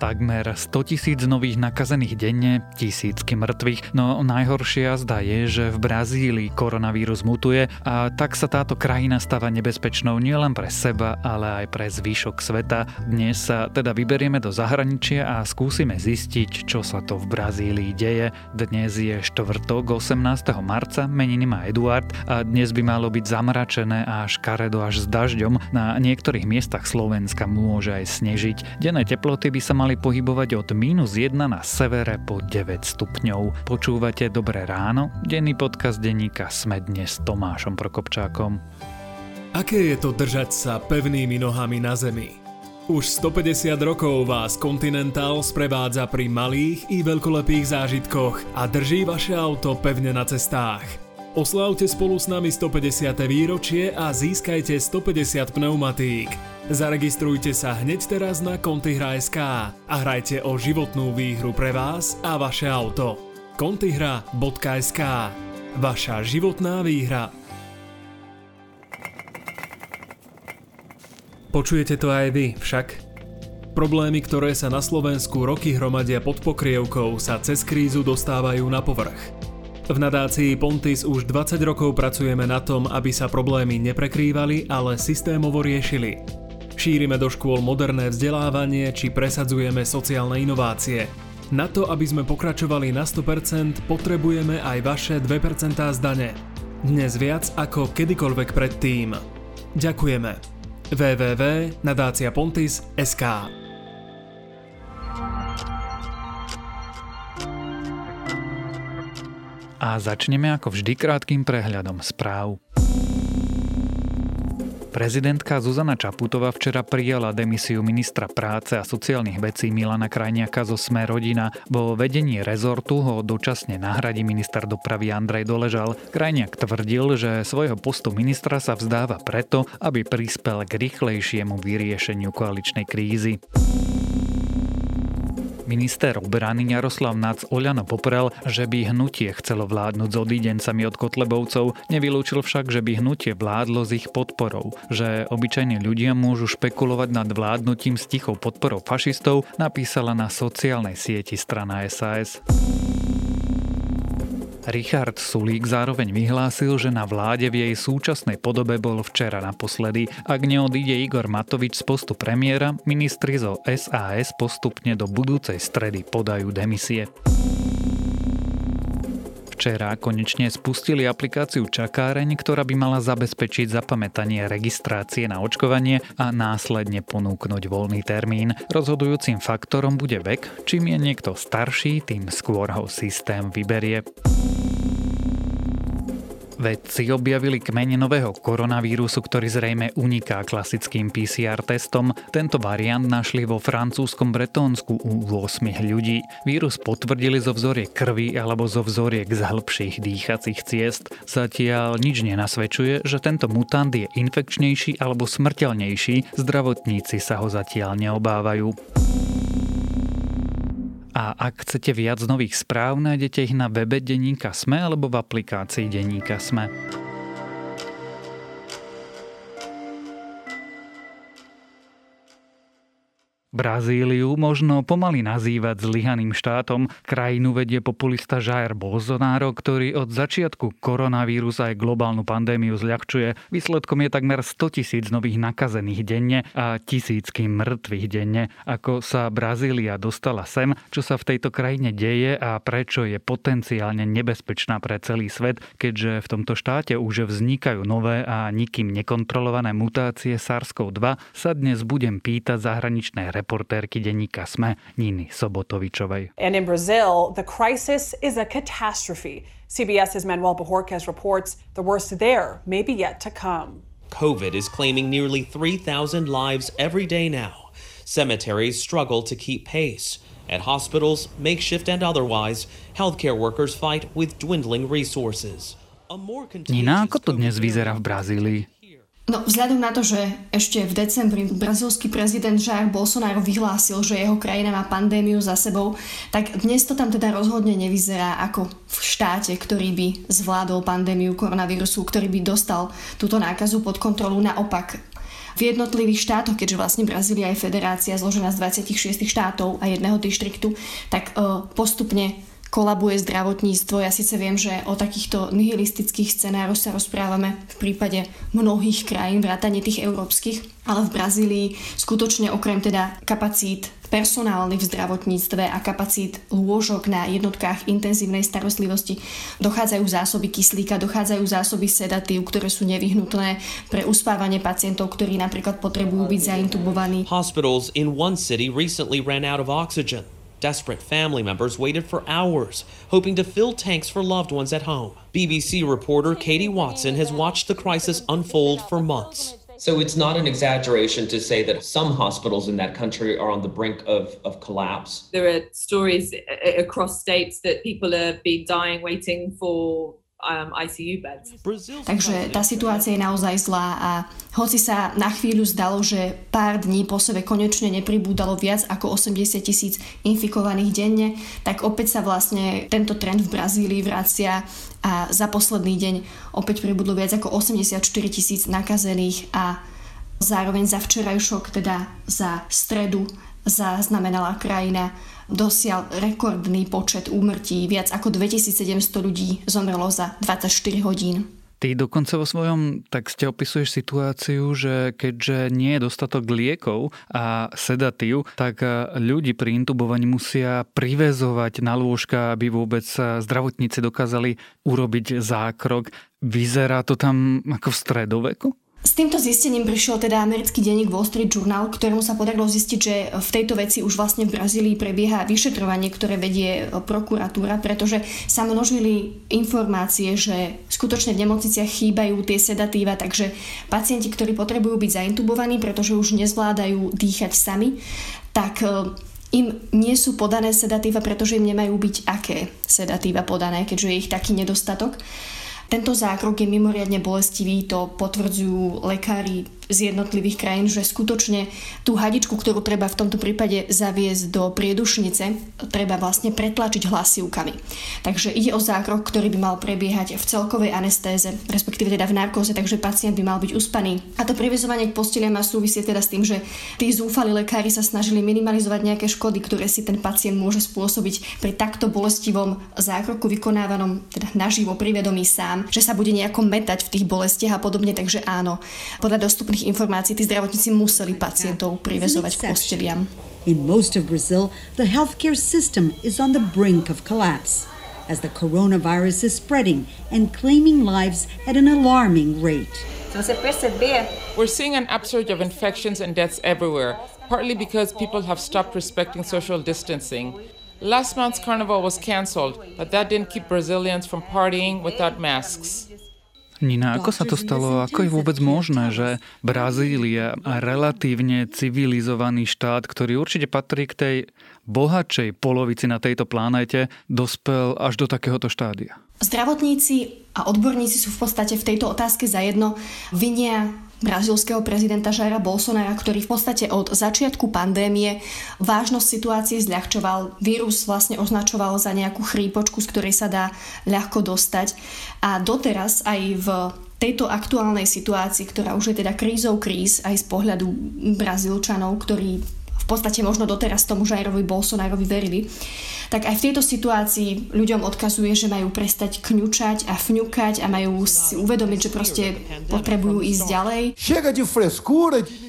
Takmer 100 tisíc nových nakazených denne, tisícky mŕtvych, no najhoršia zda je, že v Brazílii koronavírus mutuje a tak sa táto krajina stáva nebezpečnou nielen pre seba, ale aj pre zvyšok sveta. Dnes sa teda vyberieme do zahraničia a skúsime zistiť, čo sa to v Brazílii deje. Dnes je štvrtok 18. marca, meniny má Eduard a dnes by malo byť zamračené a škaredo až s dažďom. Na niektorých miestach Slovenska môže aj snežiť. Denné teploty by sa mali pohybovať od minus 1 na severe po 9 stupňov. Počúvate Dobré ráno? Denný podcast denníka Sme dnes s Tomášom Prokopčákom. Aké je to držať sa pevnými nohami na zemi? Už 150 rokov vás Continental sprevádza pri malých i veľkolepých zážitkoch a drží vaše auto pevne na cestách. Oslávte spolu s nami 150. výročie a získajte 150 pneumatík. Zaregistrujte sa hneď teraz na Contigra.sk a hrajte o životnú výhru pre vás a vaše auto. Contigra.sk Vaša životná výhra. Počujete to aj vy, však? Problémy, ktoré sa na Slovensku roky hromadia pod pokrievkou, sa cez krízu dostávajú na povrch. V nadácii Pontis už 20 rokov pracujeme na tom, aby sa problémy neprekrývali, ale systémovo riešili. Šírime do škôl moderné vzdelávanie či presadzujeme sociálne inovácie. Na to, aby sme pokračovali na 100%, potrebujeme aj vaše 2% zdane. Dnes viac ako kedykoľvek predtým. Ďakujeme. www.nadáciapontis.sk A začneme ako vždy krátkým prehľadom správ. Prezidentka Zuzana Čaputová včera prijala demisiu ministra práce a sociálnych vecí Milana Krajniaka zo Sme rodina. Vo vedení rezortu ho dočasne nahradí minister dopravy Andrej Doležal. Krajniak tvrdil, že svojho postu ministra sa vzdáva preto, aby prispel k rýchlejšiemu vyriešeniu koaličnej krízy. Minister obrany Jaroslav Nac Oľano poprel, že by hnutie chcelo vládnuť s odídencami od Kotlebovcov, nevylúčil však, že by hnutie vládlo s ich podporou, že obyčajní ľudia môžu špekulovať nad vládnutím s tichou podporou fašistov, napísala na sociálnej sieti strana SAS. Richard Sulík zároveň vyhlásil, že na vláde v jej súčasnej podobe bol včera naposledy. Ak neodíde Igor Matovič z postu premiéra, ministri zo SAS postupne do budúcej stredy podajú demisie. Včera konečne spustili aplikáciu Čakáreň, ktorá by mala zabezpečiť zapamätanie registrácie na očkovanie a následne ponúknuť voľný termín. Rozhodujúcim faktorom bude vek, čím je niekto starší, tým skôr ho systém vyberie. Vedci objavili kmeň nového koronavírusu, ktorý zrejme uniká klasickým PCR testom. Tento variant našli vo francúzskom Bretónsku u 8 ľudí. Vírus potvrdili zo vzoriek krvi alebo zo vzoriek z hĺbších dýchacích ciest. Zatiaľ nič nenasvedčuje, že tento mutant je infekčnejší alebo smrteľnejší. Zdravotníci sa ho zatiaľ neobávajú. A ak chcete viac nových správ, nájdete ich na webe Deníka Sme alebo v aplikácii Deníka Sme. Brazíliu možno pomaly nazývať zlyhaným štátom. Krajinu vedie populista Jair Bolsonaro, ktorý od začiatku koronavírusa aj globálnu pandémiu zľahčuje. Výsledkom je takmer 100 tisíc nových nakazených denne a tisícky mŕtvych denne. Ako sa Brazília dostala sem, čo sa v tejto krajine deje a prečo je potenciálne nebezpečná pre celý svet, keďže v tomto štáte už vznikajú nové a nikým nekontrolované mutácie SARS-CoV-2, sa dnes budem pýtať zahraničnej reportérky denníka SME Niny Sobotovičovej. And in Brazil, the crisis is a catastrophe. CBS's Manuel Bajorquez reports the worst there may be yet to come. COVID is claiming nearly 3,000 lives every day now. Cemeteries struggle to keep pace. At hospitals, makeshift and otherwise, healthcare workers fight with dwindling resources. Nina, ako to dnes vyzerá v Brazílii? No, vzhľadom na to, že ešte v decembri brazilský prezident Jair Bolsonaro vyhlásil, že jeho krajina má pandémiu za sebou, tak dnes to tam teda rozhodne nevyzerá ako v štáte, ktorý by zvládol pandémiu koronavírusu, ktorý by dostal túto nákazu pod kontrolu. Naopak, v jednotlivých štátoch, keďže vlastne Brazília je federácia zložená z 26 štátov a jedného dištriktu, tak e, postupne kolabuje zdravotníctvo. Ja síce viem, že o takýchto nihilistických scenároch sa rozprávame v prípade mnohých krajín, vrátane tých európskych, ale v Brazílii skutočne okrem teda kapacít personálnych v zdravotníctve a kapacít lôžok na jednotkách intenzívnej starostlivosti dochádzajú zásoby kyslíka, dochádzajú zásoby sedatív, ktoré sú nevyhnutné pre uspávanie pacientov, ktorí napríklad potrebujú byť zaintubovaní. Hospitals in one city recently ran out of oxygen. Desperate family members waited for hours, hoping to fill tanks for loved ones at home. BBC reporter Katie Watson has watched the crisis unfold for months. So it's not an exaggeration to say that some hospitals in that country are on the brink of, of collapse. There are stories uh, across states that people have been dying waiting for ICU beds. Takže tá situácia je naozaj zlá a hoci sa na chvíľu zdalo, že pár dní po sebe konečne nepribúdalo viac ako 80 tisíc infikovaných denne, tak opäť sa vlastne tento trend v Brazílii vracia a za posledný deň opäť pribudlo viac ako 84 tisíc nakazených a zároveň za včerajšok, teda za stredu, zaznamenala krajina dosial rekordný počet úmrtí. Viac ako 2700 ľudí zomrelo za 24 hodín. Ty dokonca vo svojom texte opisuješ situáciu, že keďže nie je dostatok liekov a sedatív, tak ľudí pri intubovaní musia privezovať na lôžka, aby vôbec zdravotníci dokázali urobiť zákrok. Vyzerá to tam ako v stredoveku? S týmto zistením prišiel teda americký denník Wall Street Journal, ktorému sa podarilo zistiť, že v tejto veci už vlastne v Brazílii prebieha vyšetrovanie, ktoré vedie prokuratúra, pretože sa množili informácie, že skutočne v nemocniciach chýbajú tie sedatíva, takže pacienti, ktorí potrebujú byť zaintubovaní, pretože už nezvládajú dýchať sami, tak e, im nie sú podané sedatíva, pretože im nemajú byť aké sedatíva podané, keďže je ich taký nedostatok. Tento zákrok je mimoriadne bolestivý, to potvrdzujú lekári z jednotlivých krajín, že skutočne tú hadičku, ktorú treba v tomto prípade zaviesť do priedušnice, treba vlastne pretlačiť hlasivkami. Takže ide o zákrok, ktorý by mal prebiehať v celkovej anestéze, respektíve teda v narkóze, takže pacient by mal byť uspaný. A to privezovanie k posteliam má súvisie teda s tým, že tí zúfali lekári sa snažili minimalizovať nejaké škody, ktoré si ten pacient môže spôsobiť pri takto bolestivom zákroku vykonávanom teda naživo pri vedomí sám, že sa bude nejako metať v tých bolestiach a podobne, takže áno. Podľa dostupných tých informácií tí zdravotníci museli pacientov privezovať k posteliam. In most of Brazil, the healthcare system is on the brink of collapse as the coronavirus is spreading and claiming lives at an alarming rate. We're seeing an upsurge of infections and deaths everywhere, partly because people have stopped respecting social distancing. Last month's carnival was cancelled, but that didn't keep Brazilians from partying without masks. Nina, ako sa to stalo? Ako je vôbec možné, že Brazília, relatívne civilizovaný štát, ktorý určite patrí k tej bohatšej polovici na tejto planéte, dospel až do takéhoto štádia? Zdravotníci a odborníci sú v podstate v tejto otázke zajedno. Vinia brazilského prezidenta Jaira Bolsonara, ktorý v podstate od začiatku pandémie vážnosť situácie zľahčoval. Vírus vlastne označoval za nejakú chrípočku, z ktorej sa dá ľahko dostať. A doteraz aj v tejto aktuálnej situácii, ktorá už je teda krízou kríz aj z pohľadu Brazílčanov, ktorí podstate možno doteraz tomu Jairovi Bolsonarovi verili, tak aj v tejto situácii ľuďom odkazuje, že majú prestať kňučať a fňukať a majú si uvedomiť, že proste potrebujú ísť ďalej.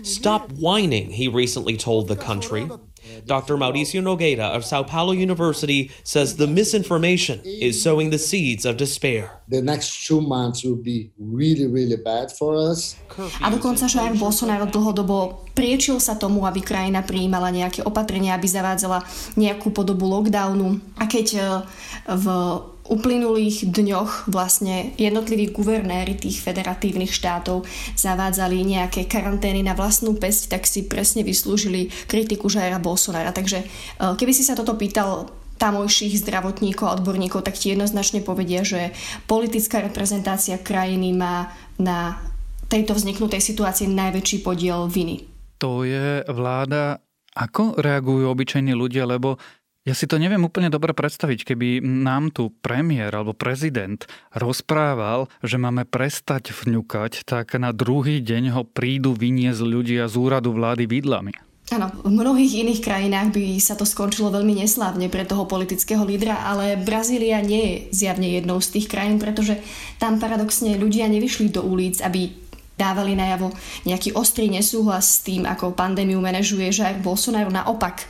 Stop whining, he recently told the country. Dr. Mauricio Nogueira of Sao Paulo University says the misinformation is sowing the seeds of despair. The next two months will be really, really bad for us. A dokonca Jair Bolsonaro dlhodobo priečil sa tomu, aby krajina prijímala nejaké opatrenia, aby zavádzala nejakú podobu lockdownu. A keď eh, v uplynulých dňoch vlastne jednotliví guvernéry tých federatívnych štátov zavádzali nejaké karantény na vlastnú pesť, tak si presne vyslúžili kritiku Jaira Bolsonara. Takže e, keby si sa toto pýtal tamojších zdravotníkov a odborníkov, tak ti jednoznačne povedia, že politická reprezentácia krajiny má na tejto vzniknutej situácii najväčší podiel viny. To je vláda. Ako reagujú obyčajní ľudia, lebo Ja si to neviem úplne dobre predstaviť, keby nám tu premiér alebo prezident rozprával, že máme prestať vňukať, tak na druhý deň ho prídu vyniesť ľudia z úradu vlády vidlami. Áno, v mnohých iných krajinách by sa to skončilo veľmi neslávne pre toho politického lídra, ale Brazília nie je zjavne jednou z tých krajín, pretože tam paradoxne ľudia nevyšli do ulic, aby dávali najavo nejaký ostrý nesúhlas s tým, ako pandémiu manažuje Jair Bolsonaro. Naopak,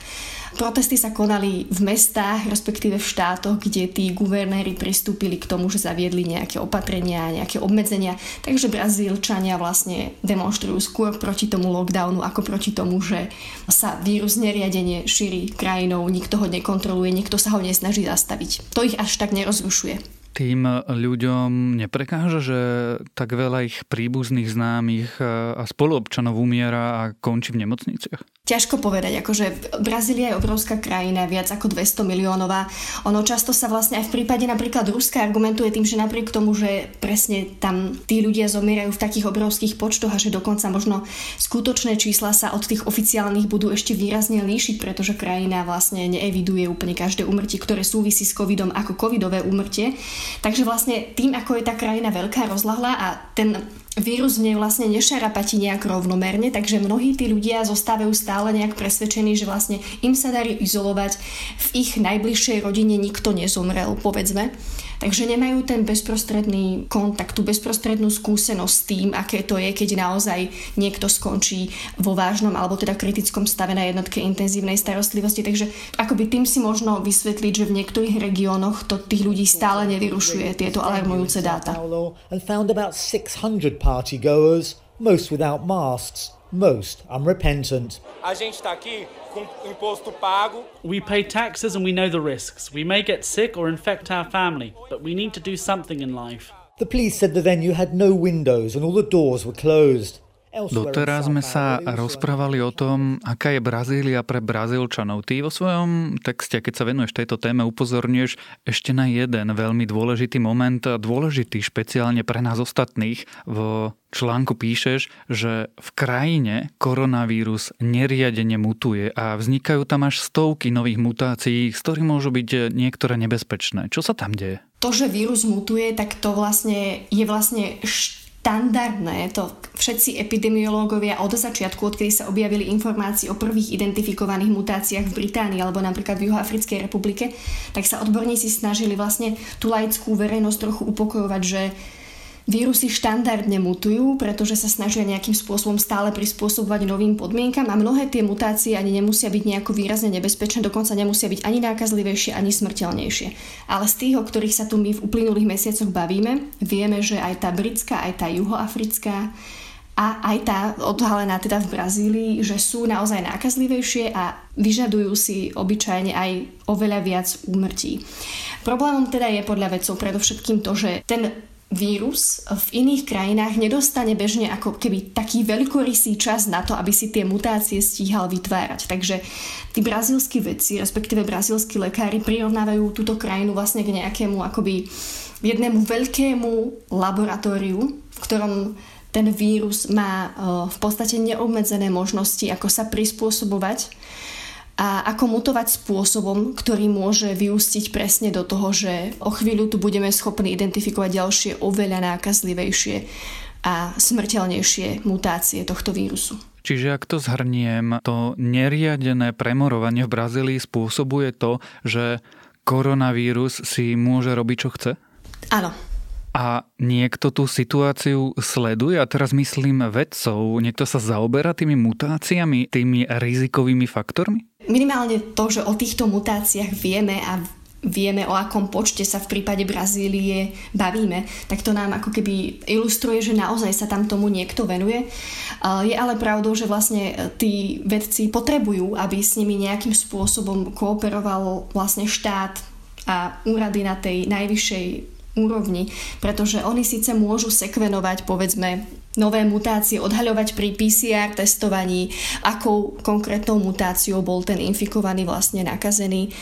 Protesty sa konali v mestách, respektíve v štátoch, kde tí guvernéri pristúpili k tomu, že zaviedli nejaké opatrenia, nejaké obmedzenia. Takže Brazílčania vlastne demonstrujú skôr proti tomu lockdownu, ako proti tomu, že sa vírus neriadenie šíri krajinou, nikto ho nekontroluje, nikto sa ho nesnaží zastaviť. To ich až tak nerozrušuje tým ľuďom neprekáža, že tak veľa ich príbuzných známych a spoluobčanov umiera a končí v nemocniciach? Ťažko povedať, akože Brazília je obrovská krajina, viac ako 200 miliónová. Ono často sa vlastne aj v prípade napríklad Ruska argumentuje tým, že napriek tomu, že presne tam tí ľudia zomierajú v takých obrovských počtoch a že dokonca možno skutočné čísla sa od tých oficiálnych budú ešte výrazne líšiť, pretože krajina vlastne neeviduje úplne každé úmrtie, ktoré súvisí s covidom ako covidové úmrtie. Takže vlastne tým, ako je tá krajina veľká, rozlahla a ten vírus v vlastne nešarapatí nejak rovnomerne, takže mnohí tí ľudia zostávajú stále nejak presvedčení, že vlastne im sa darí izolovať, v ich najbližšej rodine nikto nezomrel, povedzme. Takže nemajú ten bezprostredný kontakt, tú bezprostrednú skúsenosť s tým, aké to je, keď naozaj niekto skončí vo vážnom alebo teda kritickom stave na jednotke intenzívnej starostlivosti. Takže akoby tým si možno vysvetliť, že v niektorých regiónoch to tých ľudí stále nevyrušuje tieto alarmujúce dáta. Most without masks, most unrepentant. A gente está aqui com imposto pago. We pay taxes and we know the risks. We may get sick or infect our family, but we need to do something in life. The police said the venue had no windows and all the doors were closed. Doteraz sme sa rozprávali o tom, aká je Brazília pre Brazílčanov. Ty vo svojom texte, keď sa venuješ tejto téme, upozorňuješ ešte na jeden veľmi dôležitý moment, dôležitý špeciálne pre nás ostatných. V článku píšeš, že v krajine koronavírus neriadene mutuje a vznikajú tam až stovky nových mutácií, z ktorých môžu byť niektoré nebezpečné. Čo sa tam deje? To, že vírus mutuje, tak to vlastne je vlastne št- štandardné, to všetci epidemiológovia od začiatku, odkedy sa objavili informácie o prvých identifikovaných mutáciách v Británii alebo napríklad v Juhoafrickej republike, tak sa odborníci snažili vlastne tú laickú verejnosť trochu upokojovať, že Vírusy štandardne mutujú, pretože sa snažia nejakým spôsobom stále prispôsobovať novým podmienkam a mnohé tie mutácie ani nemusia byť nejako výrazne nebezpečné, dokonca nemusia byť ani nákazlivejšie, ani smrteľnejšie. Ale z tých, o ktorých sa tu my v uplynulých mesiacoch bavíme, vieme, že aj tá britská, aj tá juhoafrická a aj tá odhalená teda v Brazílii, že sú naozaj nákazlivejšie a vyžadujú si obyčajne aj oveľa viac úmrtí. Problémom teda je podľa vedcov predovšetkým to, že ten vírus v iných krajinách nedostane bežne ako keby taký veľkorysý čas na to, aby si tie mutácie stíhal vytvárať. Takže tí brazílsky vedci, respektíve brazílsky lekári prirovnávajú túto krajinu vlastne k nejakému akoby jednému veľkému laboratóriu, v ktorom ten vírus má v podstate neobmedzené možnosti, ako sa prispôsobovať a ako mutovať spôsobom, ktorý môže vyústiť presne do toho, že o chvíľu tu budeme schopní identifikovať ďalšie oveľa nákazlivejšie a smrteľnejšie mutácie tohto vírusu. Čiže ak to zhrniem, to neriadené premorovanie v Brazílii spôsobuje to, že koronavírus si môže robiť, čo chce? Áno, a niekto tú situáciu sleduje, a teraz myslím vedcov, niekto sa zaoberá tými mutáciami, tými rizikovými faktormi? Minimálne to, že o týchto mutáciách vieme a vieme, o akom počte sa v prípade Brazílie bavíme, tak to nám ako keby ilustruje, že naozaj sa tam tomu niekto venuje. Je ale pravdou, že vlastne tí vedci potrebujú, aby s nimi nejakým spôsobom kooperoval vlastne štát a úrady na tej najvyššej úrovni, pretože oni síce môžu sekvenovať, povedzme, nové mutácie, odhaľovať pri PCR testovaní, akou konkrétnou mutáciou bol ten infikovaný vlastne nakazený,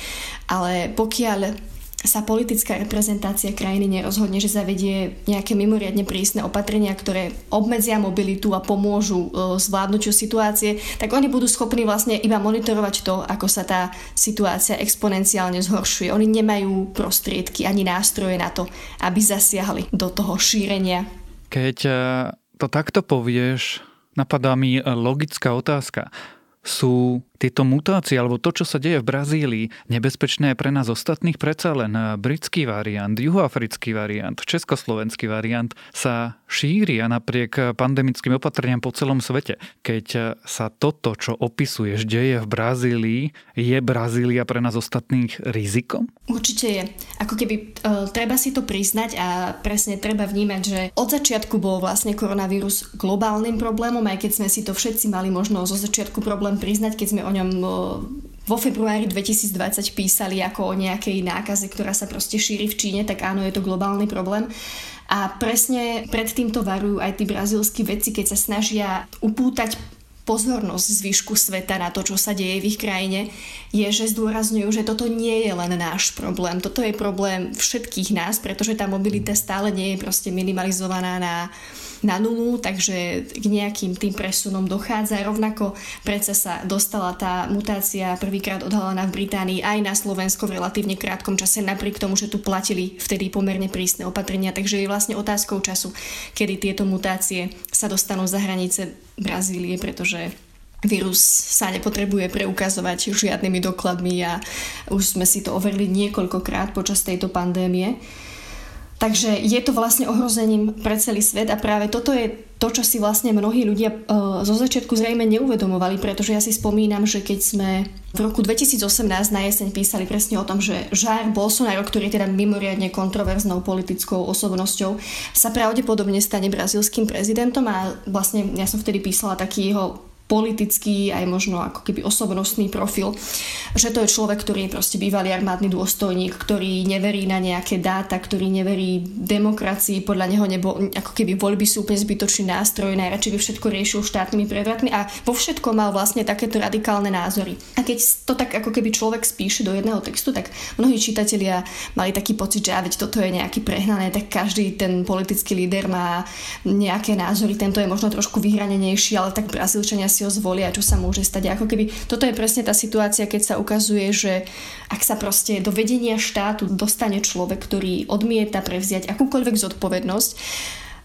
ale pokiaľ sa politická reprezentácia krajiny nerozhodne, že zavedie nejaké mimoriadne prísne opatrenia, ktoré obmedzia mobilitu a pomôžu e, zvládnutiu situácie, tak oni budú schopní vlastne iba monitorovať to, ako sa tá situácia exponenciálne zhoršuje. Oni nemajú prostriedky ani nástroje na to, aby zasiahli do toho šírenia. Keď e, to takto povieš, napadá mi logická otázka. Sú tieto mutácie alebo to, čo sa deje v Brazílii, nebezpečné pre nás ostatných predsa len britský variant, juhoafrický variant, československý variant sa šíria napriek pandemickým opatreniam po celom svete. Keď sa toto, čo opisuješ, deje v Brazílii, je Brazília pre nás ostatných rizikom? Určite je. Ako keby uh, treba si to priznať a presne treba vnímať, že od začiatku bol vlastne koronavírus globálnym problémom, aj keď sme si to všetci mali možno zo začiatku problém priznať, keď sme o ňom vo februári 2020 písali ako o nejakej nákaze, ktorá sa proste šíri v Číne, tak áno, je to globálny problém. A presne pred týmto varujú aj tí brazílsky vedci, keď sa snažia upútať pozornosť zvyšku sveta na to, čo sa deje v ich krajine, je, že zdôrazňujú, že toto nie je len náš problém. Toto je problém všetkých nás, pretože tá mobilita stále nie je proste minimalizovaná na na nulu, takže k nejakým tým presunom dochádza. Rovnako predsa sa dostala tá mutácia prvýkrát odhalená v Británii aj na Slovensko v relatívne krátkom čase, napriek tomu, že tu platili vtedy pomerne prísne opatrenia, takže je vlastne otázkou času, kedy tieto mutácie sa dostanú za hranice Brazílie, pretože Vírus sa nepotrebuje preukazovať žiadnymi dokladmi a už sme si to overili niekoľkokrát počas tejto pandémie. Takže je to vlastne ohrozením pre celý svet a práve toto je to, čo si vlastne mnohí ľudia uh, zo začiatku zrejme neuvedomovali, pretože ja si spomínam, že keď sme v roku 2018 na jeseň písali presne o tom, že Žár Bolsonaro, ktorý je teda mimoriadne kontroverznou politickou osobnosťou, sa pravdepodobne stane brazilským prezidentom a vlastne ja som vtedy písala taký jeho politický, aj možno ako keby osobnostný profil, že to je človek, ktorý je proste bývalý armádny dôstojník, ktorý neverí na nejaké dáta, ktorý neverí demokracii, podľa neho nebo, ako keby voľby sú úplne zbytočný nástroj, najradšej by všetko riešil štátnymi prevratmi a vo všetkom mal vlastne takéto radikálne názory. A keď to tak ako keby človek spíše do jedného textu, tak mnohí čitatelia mali taký pocit, že veď toto je nejaký prehnané, tak každý ten politický líder má nejaké názory, tento je možno trošku vyhranenejší, ale tak Brazílčania si si ho zvolia, čo sa môže stať. ako keby toto je presne tá situácia, keď sa ukazuje, že ak sa proste do vedenia štátu dostane človek, ktorý odmieta prevziať akúkoľvek zodpovednosť,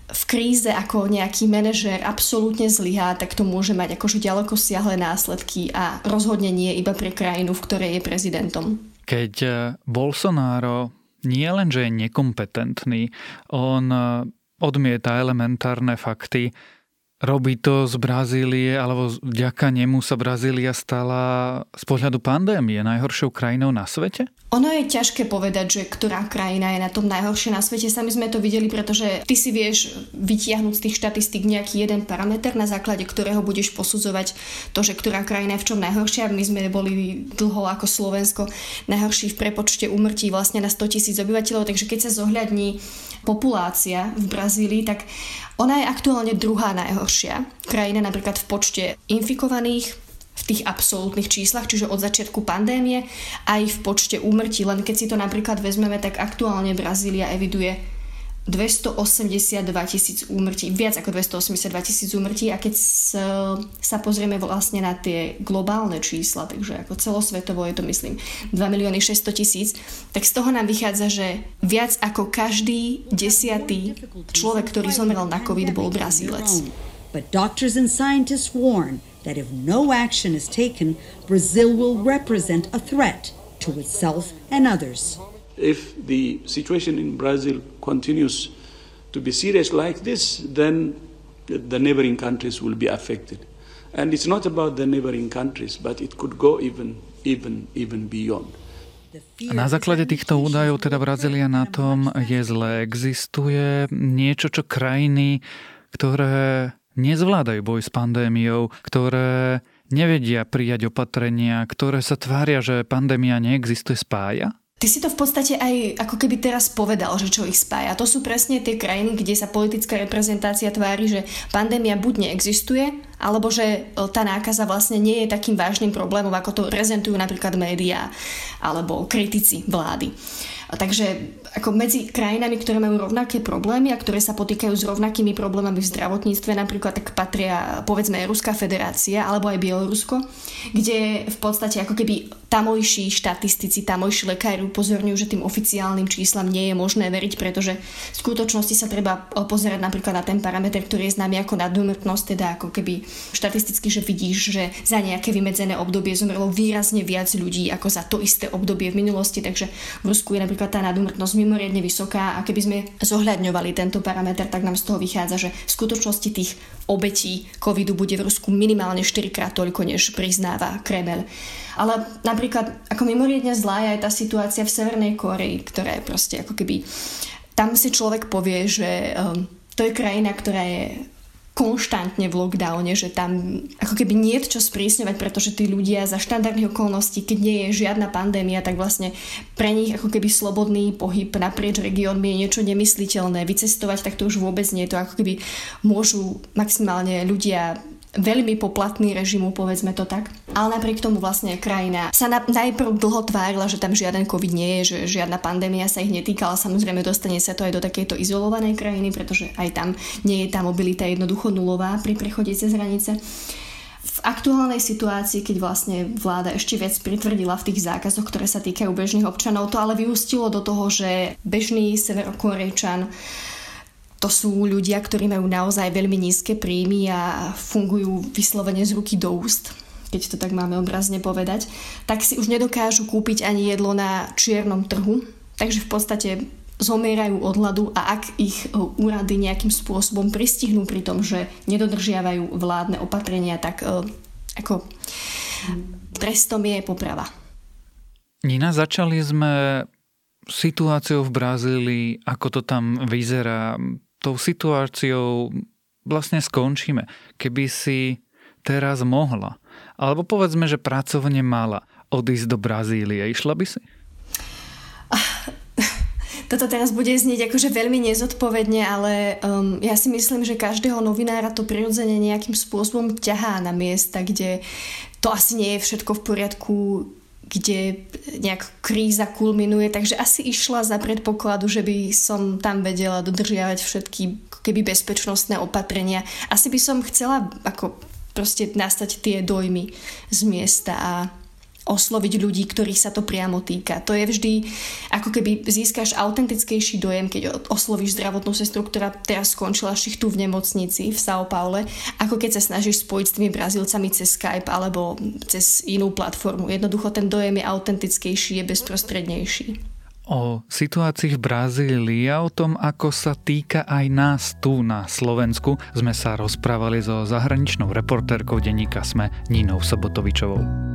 v kríze ako nejaký manažér absolútne zlyhá, tak to môže mať akože ďaleko siahle následky a rozhodne nie iba pre krajinu, v ktorej je prezidentom. Keď eh, Bolsonaro nie len, že je nekompetentný, on eh, odmieta elementárne fakty, Robí to z Brazílie, alebo vďaka nemu sa Brazília stala z pohľadu pandémie najhoršou krajinou na svete? Ono je ťažké povedať, že ktorá krajina je na tom najhoršie na svete. Sami sme to videli, pretože ty si vieš vytiahnuť z tých štatistík nejaký jeden parameter, na základe ktorého budeš posudzovať to, že ktorá krajina je v čom najhoršia. My sme boli dlho ako Slovensko najhorší v prepočte úmrtí vlastne na 100 tisíc obyvateľov, takže keď sa zohľadní populácia v Brazílii, tak ona je aktuálne druhá najhoršia krajina napríklad v počte infikovaných, v tých absolútnych číslach, čiže od začiatku pandémie, aj v počte úmrtí. Len keď si to napríklad vezmeme, tak aktuálne Brazília eviduje 282 tisíc úmrtí, viac ako 282 tisíc úmrtí a keď sa, pozrieme vlastne na tie globálne čísla, takže ako celosvetovo je to myslím 2 milióny 600 tisíc, tak z toho nám vychádza, že viac ako každý desiatý človek, ktorý zomrel na COVID, bol Brazílec. But doctors and scientists warn that if no action is taken, Brazil will represent a threat to itself and others. If the situation in Brazil continues to be serious like this, then the neighboring countries will be affected. And it's not about the neighboring countries, but it could go even, even, even beyond. A na základe týchto údajov teda Brazília na tom je zle. Existuje niečo, čo krajiny, ktoré nezvládajú boj s pandémiou, ktoré nevedia prijať opatrenia, ktoré sa tvária, že pandémia neexistuje, spája? Ty si to v podstate aj ako keby teraz povedal, že čo ich spája. To sú presne tie krajiny, kde sa politická reprezentácia tvári, že pandémia buď neexistuje, alebo že tá nákaza vlastne nie je takým vážnym problémom, ako to prezentujú napríklad médiá alebo kritici vlády. Takže ako medzi krajinami, ktoré majú rovnaké problémy a ktoré sa potýkajú s rovnakými problémami v zdravotníctve, napríklad tak patria povedzme Ruská federácia alebo aj Bielorusko, kde v podstate ako keby tamojší štatistici, tamojší lekári upozorňujú, že tým oficiálnym číslam nie je možné veriť, pretože v skutočnosti sa treba pozerať napríklad na ten parameter, ktorý je známy ako nadúmrtnosť, teda ako keby štatisticky, že vidíš, že za nejaké vymedzené obdobie zomrelo výrazne viac ľudí ako za to isté obdobie v minulosti, takže v Rusku je napríklad tá nadúmrtnosť mimoriadne vysoká a keby sme zohľadňovali tento parameter, tak nám z toho vychádza, že v skutočnosti tých obetí covidu bude v Rusku minimálne 4 krát toľko, než priznáva Kreml. Ale napríklad ako mimoriadne zlá je aj tá situácia v Severnej Koreji, ktorá je proste ako keby... Tam si človek povie, že um, to je krajina, ktorá je konštantne v lockdowne, že tam ako keby nie je čo sprísňovať, pretože tí ľudia za štandardných okolností, keď nie je žiadna pandémia, tak vlastne pre nich ako keby slobodný pohyb naprieč regiónmi je niečo nemysliteľné. Vycestovať tak to už vôbec nie je to, ako keby môžu maximálne ľudia veľmi poplatný režimu, povedzme to tak. Ale napriek tomu vlastne krajina sa na, najprv dlho tvárila, že tam žiaden COVID nie je, že žiadna pandémia sa ich netýkala. Samozrejme dostane sa to aj do takejto izolovanej krajiny, pretože aj tam nie je tá mobilita jednoducho nulová pri prechode cez hranice v aktuálnej situácii, keď vlastne vláda ešte viac pritvrdila v tých zákazoch, ktoré sa týkajú bežných občanov, to ale vyústilo do toho, že bežný severokorejčan to sú ľudia, ktorí majú naozaj veľmi nízke príjmy a fungujú vyslovene z ruky do úst keď to tak máme obrazne povedať, tak si už nedokážu kúpiť ani jedlo na čiernom trhu. Takže v podstate zomierajú od hladu a ak ich e, úrady nejakým spôsobom pristihnú pri tom, že nedodržiavajú vládne opatrenia, tak e, ako trestom je poprava. Nina, začali sme situáciou v Brazílii, ako to tam vyzerá tou situáciou vlastne skončíme. Keby si teraz mohla, alebo povedzme, že pracovne mala odísť do Brazílie, išla by si? Toto teraz bude znieť akože veľmi nezodpovedne, ale um, ja si myslím, že každého novinára to prirodzene nejakým spôsobom ťahá na miesta, kde to asi nie je všetko v poriadku kde nejak kríza kulminuje, takže asi išla za predpokladu, že by som tam vedela dodržiavať všetky keby bezpečnostné opatrenia. Asi by som chcela ako proste nastať tie dojmy z miesta a osloviť ľudí, ktorých sa to priamo týka. To je vždy, ako keby získaš autentickejší dojem, keď oslovíš zdravotnú sestru, ktorá teraz skončila šichtu v nemocnici v São Paule, ako keď sa snažíš spojiť s tými Brazílcami cez Skype alebo cez inú platformu. Jednoducho ten dojem je autentickejší, je bezprostrednejší. O situácii v Brazílii a o tom, ako sa týka aj nás tu na Slovensku, sme sa rozprávali so zahraničnou reportérkou denníka Sme Nínou Sobotovičovou.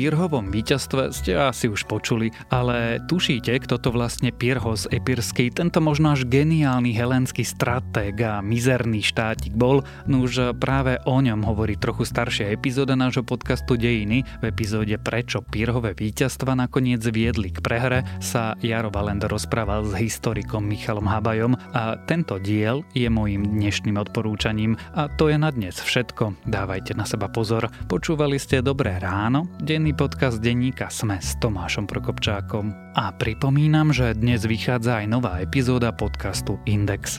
Pirhovom víťazstve ste asi už počuli, ale tušíte, kto to vlastne Pirhos Epirský, tento možno až geniálny helenský stratég a mizerný štátik bol? No už práve o ňom hovorí trochu staršia epizóda nášho podcastu Dejiny. V epizóde Prečo Pirhové víťazstva nakoniec viedli k prehre sa Jaro Valend rozprával s historikom Michalom Habajom a tento diel je môjim dnešným odporúčaním a to je na dnes všetko. Dávajte na seba pozor. Počúvali ste Dobré ráno, denný denný podcast denníka Sme s Tomášom Prokopčákom. A pripomínam, že dnes vychádza aj nová epizóda podcastu Index.